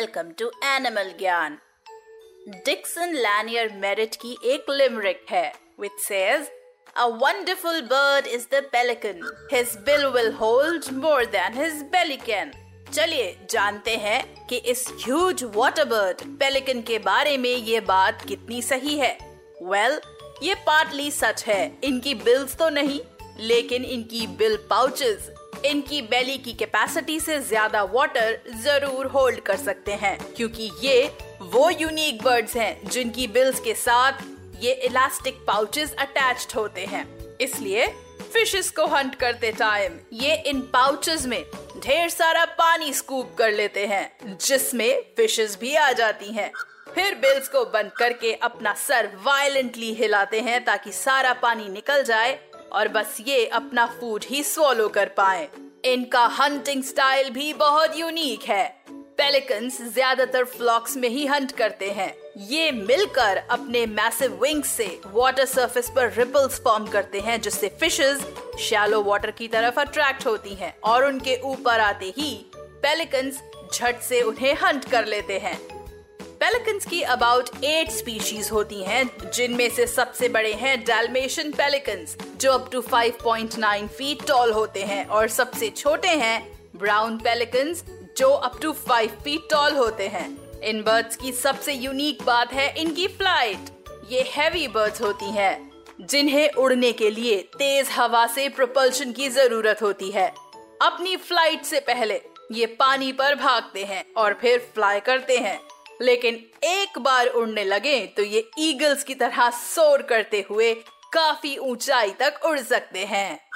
Welcome to Animal Gyan Dixon Lanier Merritt की एक limerick है which says A wonderful bird is the pelican. His bill will hold more than his belly. चलिए जानते हैं कि इस ह्यूज वाटर बर्ड पेलिकन के बारे में ये बात कितनी सही है वेल well, ये पार्टली सच है इनकी बिल्स तो नहीं लेकिन इनकी बिल पाउचेस इनकी बेली की कैपेसिटी से ज़्यादा वाटर ज़रूर होल्ड कर सकते हैं, क्योंकि ये वो यूनिक बर्ड्स हैं जिनकी बिल्स के साथ ये इलास्टिक पाउचेस अटैच्ड होते हैं। इसलिए फिशेस को हंट करते टाइम ये इन पाउचेस में ढेर सारा पानी स्कूप कर लेते हैं, जिसमें फिशेस भी आ जाती हैं। फिर बिल्स को बंद करके अपना सर वायलेंटली हिलाते हैं ताकि सारा पानी निकल जाए और बस ये अपना फ़ूड ही स्वॉलो कर पाए। इनका हंटिंग स्टाइल भी बहुत यूनिक है। पेलिकन्स ज़्यादातर फ्लॉक्स में ही हंट करते हैं। ये मिलकर अपने मैसिव विंग्स से वाटर सरफेस पर रिपल्स फॉर्म करते हैं, जिससे फिशेस शैलो वाटर की तरफ़ अट्रैक्ट होती हैं। और उनके ऊपर आते ही पेलिकन्स झट से उन्हें हंट कर लेते हैं। पेलिकन्स की अबाउट एट स्पीशीज होती हैं, जिनमें से सबसे बड़े हैं डेलमेशन पेलिकन्स जो अप टू 5.9 फीट टॉल होते हैं, और सबसे छोटे हैं ब्राउन पेलिकन्स जो अप टू 5 फीट टॉल होते हैं। इन बर्ड्स की सबसे यूनिक बात है इनकी फ़्लाइट ये हैवी बर्ड्स होती हैं, जिन्हें उड़ने के लिए तेज हवा से प्रोपल्शन की ज़रूरत होती है। अपनी फ़्लाइट से पहले ये पानी पर भागते हैं और फिर फ्लाई करते हैं। लेकिन एक बार उड़ने लगे तो ये ईगल्स की तरह सोर करते हुए काफ़ी ऊंचाई तक उड़ सकते हैं।